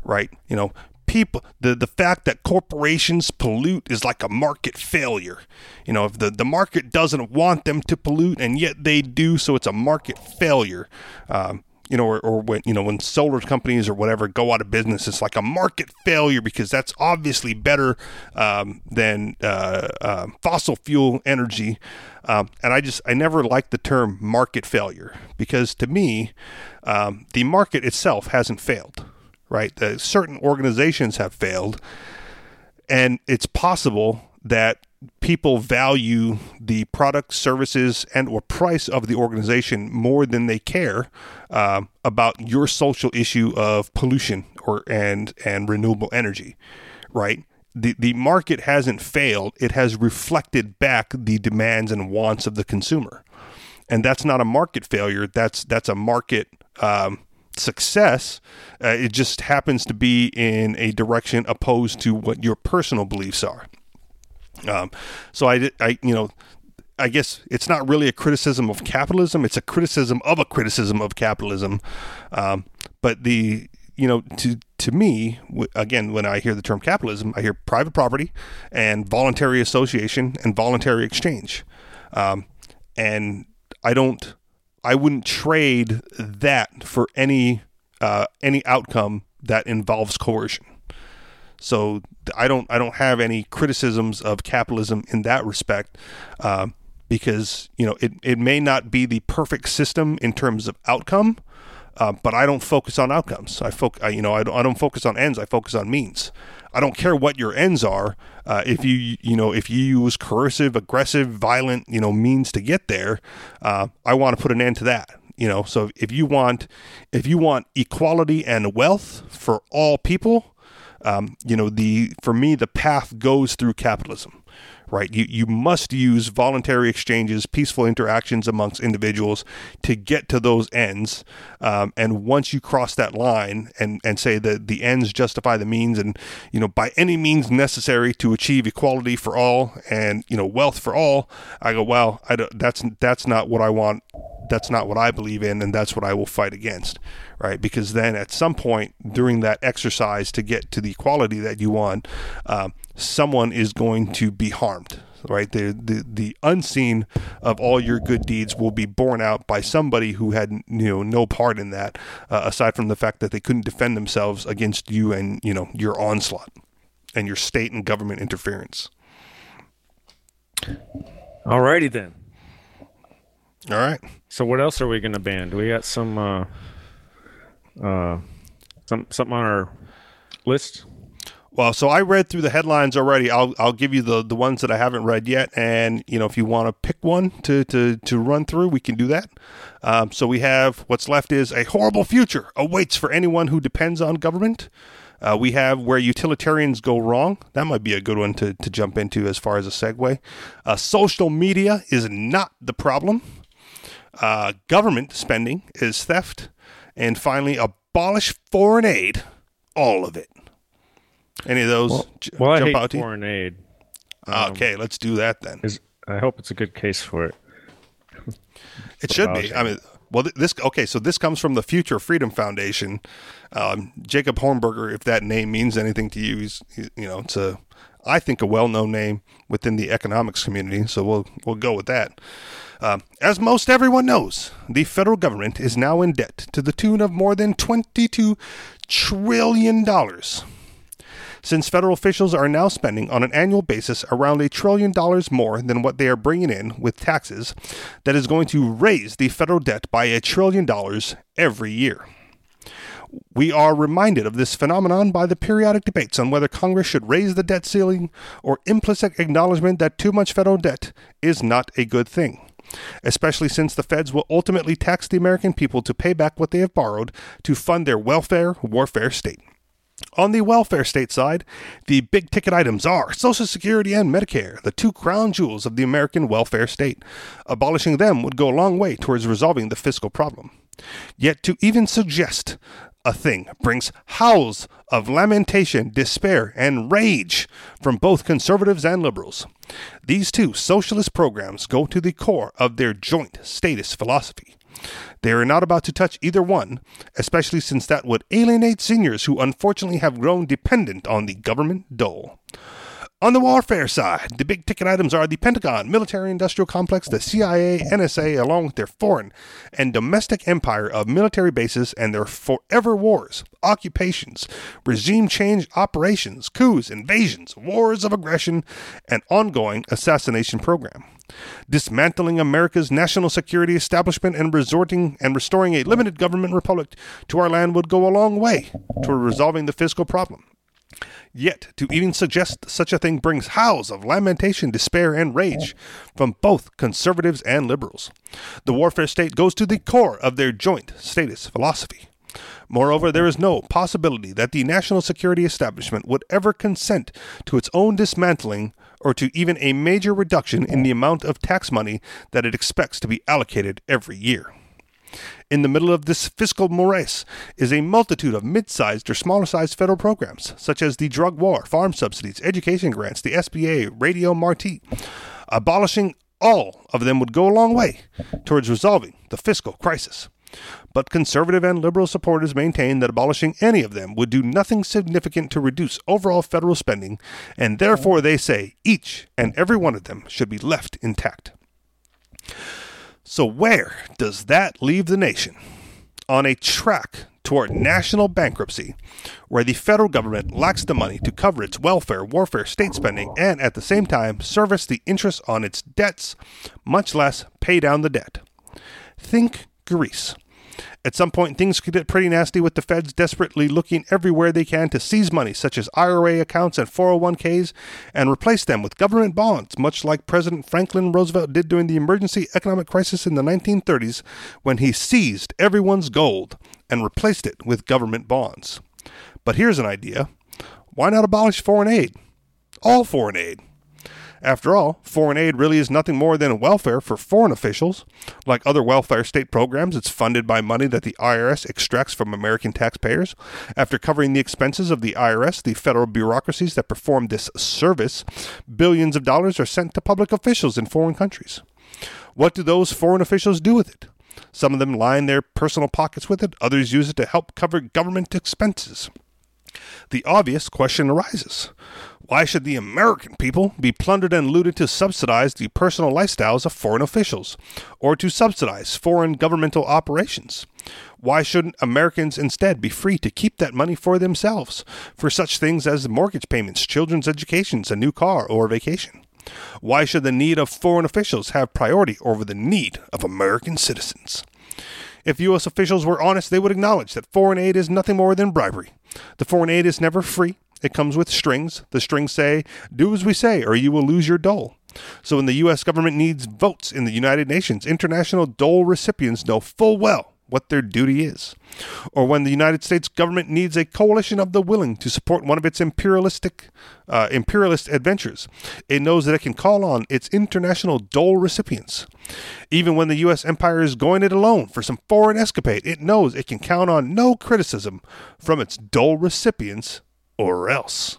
right? You know, people the the fact that corporations pollute is like a market failure. You know, if the the market doesn't want them to pollute and yet they do, so it's a market failure. Um, you know, or, or when you know when solar companies or whatever go out of business, it's like a market failure because that's obviously better um, than uh, uh, fossil fuel energy. Um, and I just I never liked the term market failure because to me, um, the market itself hasn't failed. Right, the, certain organizations have failed, and it's possible that people value the products, services, and or price of the organization more than they care um, about your social issue of pollution or and and renewable energy, right? The, the market hasn't failed. It has reflected back the demands and wants of the consumer, and that's not a market failure. That's that's a market um, success. Uh, it just happens to be in a direction opposed to what your personal beliefs are. Um, so I, I, you know, I guess it's not really a criticism of capitalism; it's a criticism of a criticism of capitalism. Um, but the, you know, to to me, again, when I hear the term capitalism, I hear private property and voluntary association and voluntary exchange, um, and I don't, I wouldn't trade that for any uh, any outcome that involves coercion. So I don't I don't have any criticisms of capitalism in that respect, um, because you know it it may not be the perfect system in terms of outcome, uh, but I don't focus on outcomes. I foc- I, you know, I don't, I don't focus on ends. I focus on means. I don't care what your ends are. Uh, if you you know if you use coercive, aggressive, violent you know means to get there, uh, I want to put an end to that. You know, so if you want if you want equality and wealth for all people, um, you know the for me the path goes through capitalism right? You, you must use voluntary exchanges, peaceful interactions amongst individuals to get to those ends. Um, and once you cross that line and, and say that the ends justify the means and, you know, by any means necessary to achieve equality for all and, you know, wealth for all, I go, well, I that's, that's not what I want that's not what I believe in, and that's what I will fight against, right? Because then at some point during that exercise to get to the equality that you want, um, someone is going to be harmed right? The, the the unseen of all your good deeds will be borne out by somebody who had you know no part in that uh, aside from the fact that they couldn't defend themselves against you and you know your onslaught and your state and government interference. Alrighty then all right so what else are we going to ban do we got some uh uh some something on our list well, so I read through the headlines already. I'll I'll give you the, the ones that I haven't read yet, and you know if you want to pick one to, to, to run through, we can do that. Um, so we have what's left is a horrible future awaits for anyone who depends on government. Uh, we have where utilitarians go wrong. That might be a good one to, to jump into as far as a segue. Uh, social media is not the problem. Uh, government spending is theft. And finally, abolish foreign aid, all of it. Any of those well, j- well I jump hate out to you? foreign aid okay, let's do that then. is i hope it's a good case for it It should be. I mean, well, this okay. So this comes from the Future Freedom Foundation. Um, Jacob Hornberger, if that name means anything to you, he's he- you know it's a I think a well-known name within the economics community. So we'll we'll go with that. Um, as most everyone knows, the federal government is now in debt to the tune of more than twenty-two trillion dollars. Since federal officials are now spending on an annual basis around a trillion dollars more than what they are bringing in with taxes, that is going to raise the federal debt by a trillion dollars every year. We are reminded of this phenomenon by the periodic debates on whether Congress should raise the debt ceiling or implicit acknowledgement that too much federal debt is not a good thing. Especially since the feds will ultimately tax the American people to pay back what they have borrowed to fund their welfare warfare state. On the welfare state side, the big ticket items are Social Security and Medicare, the two crown jewels of the American welfare state. Abolishing them would go a long way towards resolving the fiscal problem. Yet to even suggest a thing brings howls of lamentation, despair, and rage from both conservatives and liberals. These two socialist programs go to the core of their joint statist philosophy. They are not about to touch either one, especially since that would alienate seniors who unfortunately have grown dependent on the government dole. On the warfare side, the big ticket items are the Pentagon, military industrial complex, the CIA, NSA, along with their foreign and domestic empire of military bases and their forever wars, occupations, regime change operations, coups, invasions, wars of aggression, and ongoing assassination program. Dismantling America's national security establishment and resorting and restoring a limited government republic to our land would go a long way toward resolving the fiscal problem. Yet, to even suggest such a thing brings howls of lamentation, despair, and rage from both conservatives and liberals. The warfare state goes to the core of their joint statist philosophy. Moreover, there is no possibility that the national security establishment would ever consent to its own dismantling or to even a major reduction in the amount of tax money that it expects to be allocated every year. In the middle of this fiscal morass is a multitude of mid sized or smaller sized federal programs, such as the drug war, farm subsidies, education grants, the SBA, Radio Marti. Abolishing all of them would go a long way towards resolving the fiscal crisis. But conservative and liberal supporters maintain that abolishing any of them would do nothing significant to reduce overall federal spending, and therefore they say each and every one of them should be left intact. So, where does that leave the nation? On a track toward national bankruptcy, where the federal government lacks the money to cover its welfare, warfare, state spending, and at the same time service the interest on its debts, much less pay down the debt. Think Greece. At some point, things could get pretty nasty with the feds desperately looking everywhere they can to seize money, such as IRA accounts and 401ks, and replace them with government bonds, much like President Franklin Roosevelt did during the emergency economic crisis in the 1930s when he seized everyone's gold and replaced it with government bonds. But here's an idea why not abolish foreign aid? All foreign aid. After all, foreign aid really is nothing more than welfare for foreign officials. Like other welfare state programs, it's funded by money that the IRS extracts from American taxpayers. After covering the expenses of the IRS, the federal bureaucracies that perform this service, billions of dollars are sent to public officials in foreign countries. What do those foreign officials do with it? Some of them line their personal pockets with it, others use it to help cover government expenses. The obvious question arises why should the American people be plundered and looted to subsidize the personal lifestyles of foreign officials, or to subsidize foreign governmental operations? Why shouldn't Americans instead be free to keep that money for themselves, for such things as mortgage payments, children's educations, a new car, or a vacation? Why should the need of foreign officials have priority over the need of American citizens? If U.S. officials were honest, they would acknowledge that foreign aid is nothing more than bribery. The foreign aid is never free, it comes with strings. The strings say, do as we say, or you will lose your dole. So when the U.S. government needs votes in the United Nations, international dole recipients know full well what their duty is. Or when the United States government needs a coalition of the willing to support one of its imperialistic uh, imperialist adventures, it knows that it can call on its international dole recipients. Even when the U.S. empire is going it alone for some foreign escapade, it knows it can count on no criticism from its dole recipients or else.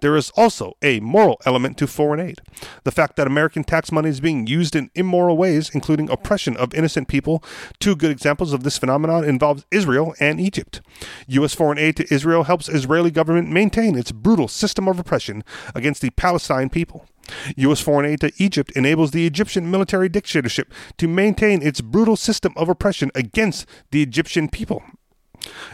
There is also a moral element to foreign aid. The fact that American tax money is being used in immoral ways, including oppression of innocent people. Two good examples of this phenomenon involves Israel and Egypt. U.S. foreign aid to Israel helps Israeli government maintain its brutal system of oppression against the Palestine people. U.S. foreign aid to Egypt enables the Egyptian military dictatorship to maintain its brutal system of oppression against the Egyptian people.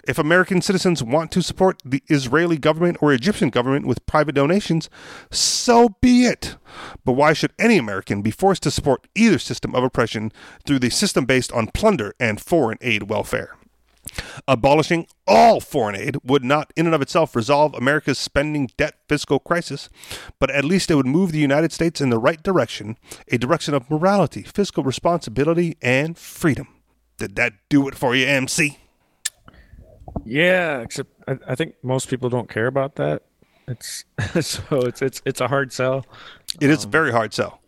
If American citizens want to support the Israeli government or Egyptian government with private donations, so be it. But why should any American be forced to support either system of oppression through the system based on plunder and foreign aid welfare? Abolishing all foreign aid would not, in and of itself, resolve America's spending debt fiscal crisis, but at least it would move the United States in the right direction a direction of morality, fiscal responsibility, and freedom. Did that do it for you, MC? Yeah, except I, I think most people don't care about that. It's so it's it's it's a hard sell. It is a very hard sell.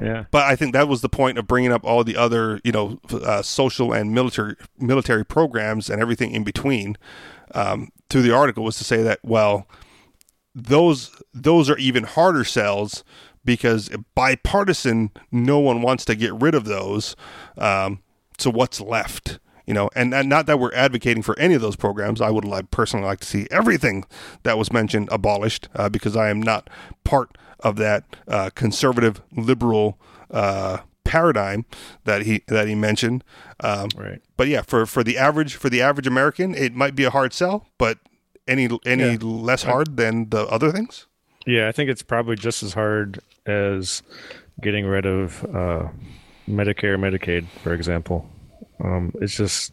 Yeah, But I think that was the point of bringing up all the other, you know, uh, social and military military programs and everything in between um, through the article was to say that well, those those are even harder sells because bipartisan, no one wants to get rid of those. Um, so what's left? You know, and, and not that we're advocating for any of those programs. I would like personally like to see everything that was mentioned abolished uh, because I am not part of that uh, conservative liberal uh, paradigm that he that he mentioned. Um, right. But yeah, for, for the average for the average American, it might be a hard sell, but any any Yeah. less hard than the other things. Yeah, I think it's probably just as hard as getting rid of uh, Medicare, Medicaid, for example. Um, it's just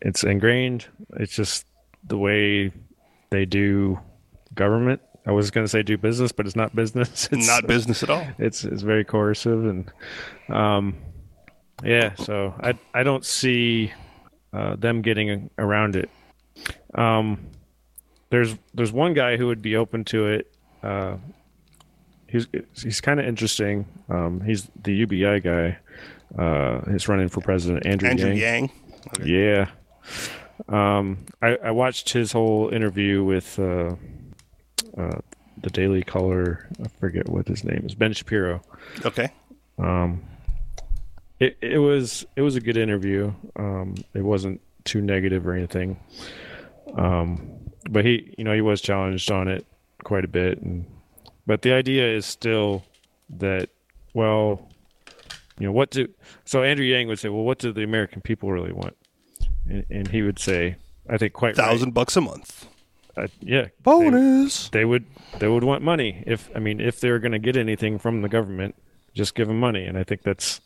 it's ingrained. It's just the way they do government. I was going to say do business, but it's not business. It's Not business at all. It's it's very coercive and um, yeah. So I I don't see uh, them getting around it. Um, there's there's one guy who would be open to it. Uh, he's he's kind of interesting. Um, he's the UBI guy. Uh, he's running for president. Andrew, Andrew Yang. Yang. Okay. Yeah. Um, I, I watched his whole interview with uh, uh, the Daily Caller. I forget what his name is. Ben Shapiro. Okay. Um, it it was it was a good interview. Um, it wasn't too negative or anything. Um, but he you know he was challenged on it quite a bit, and but the idea is still that well, you know what do so Andrew Yang would say well what do the American people really want, and, and he would say I think quite right. Thousand bucks a month. Uh, yeah Bonus. they would they would want money if I mean if they're going to get anything from the government, just give them money, and I think that's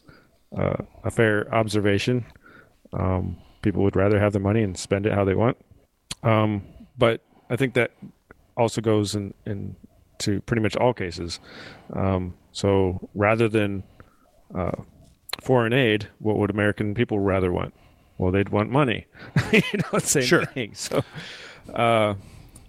uh, a fair observation. Um, people would rather have the money and spend it how they want. Um, but I think that also goes in, in to pretty much all cases. Um, so rather than uh, foreign aid, what would American people rather want? Well, they'd want money. you know, same Sure. thing. So uh,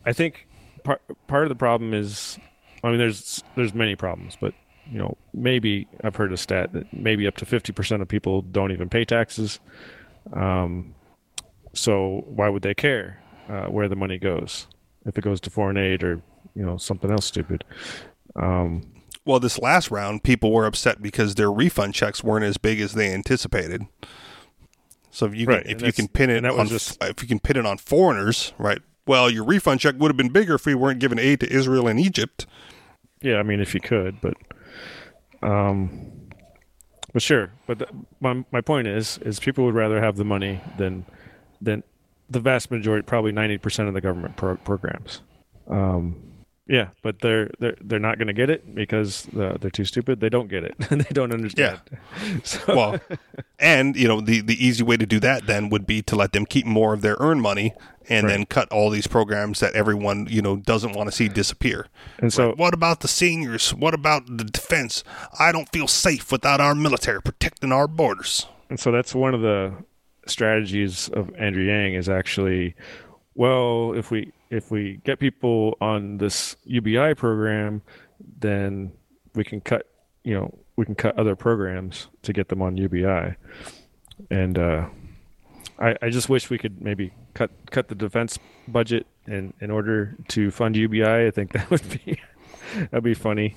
I think part part of the problem is, I mean, there's there's many problems, but you know, maybe I've heard a stat that maybe up to fifty percent of people don't even pay taxes. Um, so why would they care uh, where the money goes if it goes to foreign aid or you know something else stupid? Um, Well, this last round, people were upset because their refund checks weren't as big as they anticipated. So if you can, Right, if and you can pin it and that was on just- if you can pin it on foreigners, right? Well, your refund check would have been bigger if we weren't giving aid to Israel and Egypt. Yeah, I mean, if you could, but, um, but sure. But the, my my point is, is people would rather have the money than than the vast majority, probably ninety percent of the government pro- programs. Um, yeah, but they're they're they're not going to get it because uh, they're too stupid. They don't get it. And they don't understand. So, Well, and you know the the easy way to do that then would be to let them keep more of their earned money and Right. then cut all these programs that everyone you know doesn't want to see disappear. and so What about the seniors? What about the defense? I don't feel safe without our military protecting our borders. And so that's one of the strategies of Andrew Yang is actually, well, if we if we get people on this UBI program, then we can cut, you know, we can cut other programs to get them on UBI. And uh, I, I just wish we could maybe cut cut the defense budget in in order to fund UBI. I think that would be that'd be funny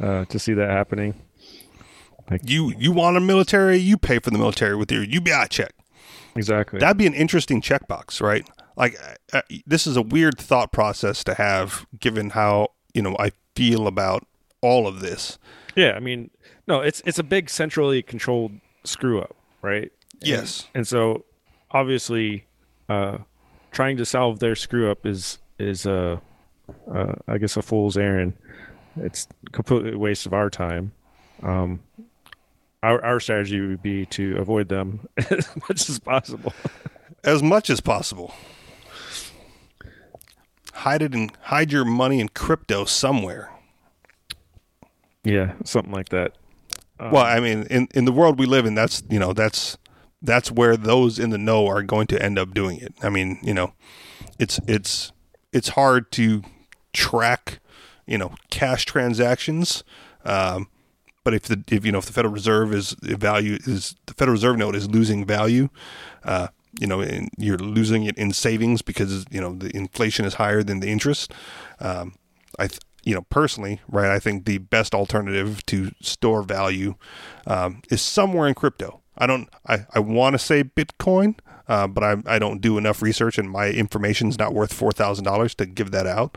uh, to see that happening. Like, You you want a military? You pay for the military with your UBI check. Exactly. That'd be an interesting checkbox, right? Like uh, this is a weird thought process to have, given how you know I feel about all of this. Yeah, I mean, no, it's it's a big centrally controlled screw up, right? And- Yes. And, so obviously uh trying to solve their screw up is is uh, uh I guess a fool's errand. It's completely a waste of our time. Um our our strategy would be to avoid them as much as possible. as much as possible. Hide it and hide your money in crypto somewhere. Yeah, something like that. well, I mean, in in the world we live in, that's you know that's that's where those in the know are going to end up doing it. I mean, you know, it's it's it's hard to track, you know, cash transactions. Um, but if the if you know if the Federal Reserve is value is the Federal Reserve note is losing value, uh, you know, and you're losing it in savings because you know the inflation is higher than the interest. Um, I th- you know personally, right? I think the best alternative to store value um, is somewhere in crypto. I don't. I, I want to say Bitcoin, uh, but I I don't do enough research, and my information's not worth four thousand dollars to give that out.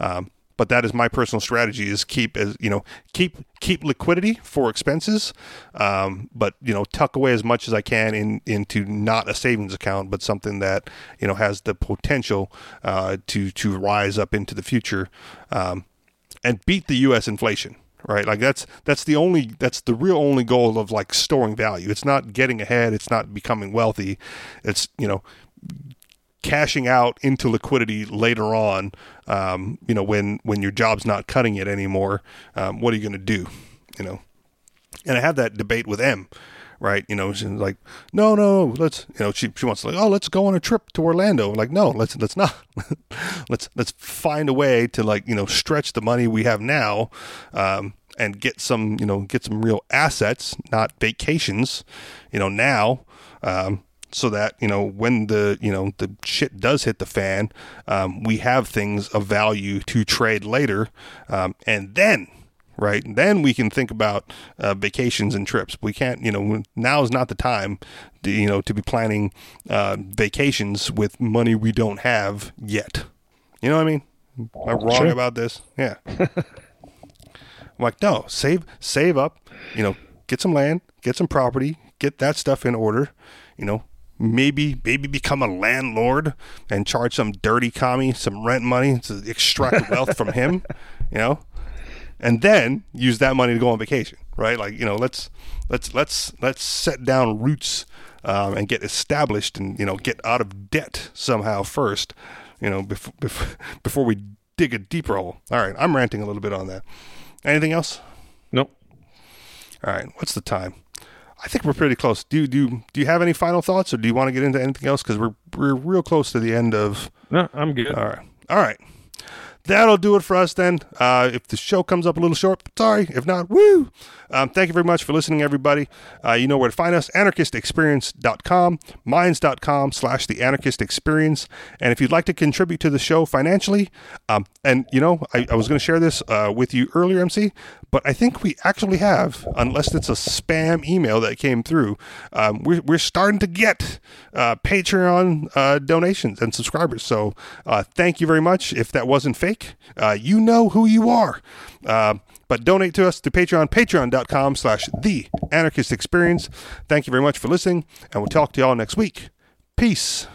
Um, but that is my personal strategy: is keep as you know keep keep liquidity for expenses, um, but you know tuck away as much as I can in into not a savings account, but something that you know has the potential uh, to to rise up into the future um, and beat the U.S. inflation. Right, like that's that's the only that's the real only goal of like storing value. It's not getting ahead. It's not becoming wealthy. It's you know cashing out into liquidity later on, um, you know, when when your job's not cutting it anymore, um, what are you going to do? You know, and I have that debate with M, right? You know, she's like, no, no, let's, you know, she she wants to like, oh, let's go on a trip to Orlando. Like, no, let's let's not. let's let's find a way to like you know stretch the money we have now. Um, and get some, you know, get some real assets, not vacations, you know, now, um, so that you know when the you know the shit does hit the fan, um, we have things of value to trade later, um, and then right then we can think about uh, vacations and trips. We can't you know now is not the time to, you know to be planning uh, vacations with money we don't have yet. You know what I mean? Am I wrong Sure. about this? Yeah. I'm like, no, save save up, you know, get some land, get some property, get that stuff in order, you know, maybe maybe become a landlord and charge some dirty commie some rent money to extract wealth from him, you know, and then use that money to go on vacation, right? Like, you know, let's let's let's let's set down roots um, and get established and you know get out of debt somehow first. You know before before, before we dig a deeper hole. All right, I'm ranting a little bit on that. Anything else? Nope. All right, what's the time? I think we're pretty close. Do you, do you, do you have any final thoughts, or do you want to get into anything else? Because we're we're real close to the end of. No, I'm good. All right, all right. That'll do it for us then. Uh, if the show comes up a little short, sorry. If not, woo! Um, thank you very much for listening, everybody. Uh, you know where to find us anarchistexperience.com, minds.com slash the anarchist experience. And if you'd like to contribute to the show financially, um, and you know, I, I was going to share this uh, with you earlier, MC, but I think we actually have, unless it's a spam email that came through, um, we're, we're starting to get uh, Patreon uh, donations and subscribers. So uh, thank you very much. If that wasn't fake, uh, you know who you are. But donate to us to Patreon, patreon.com slash the anarchist experience. Thank you very much for listening, and we'll talk to y'all next week. Peace.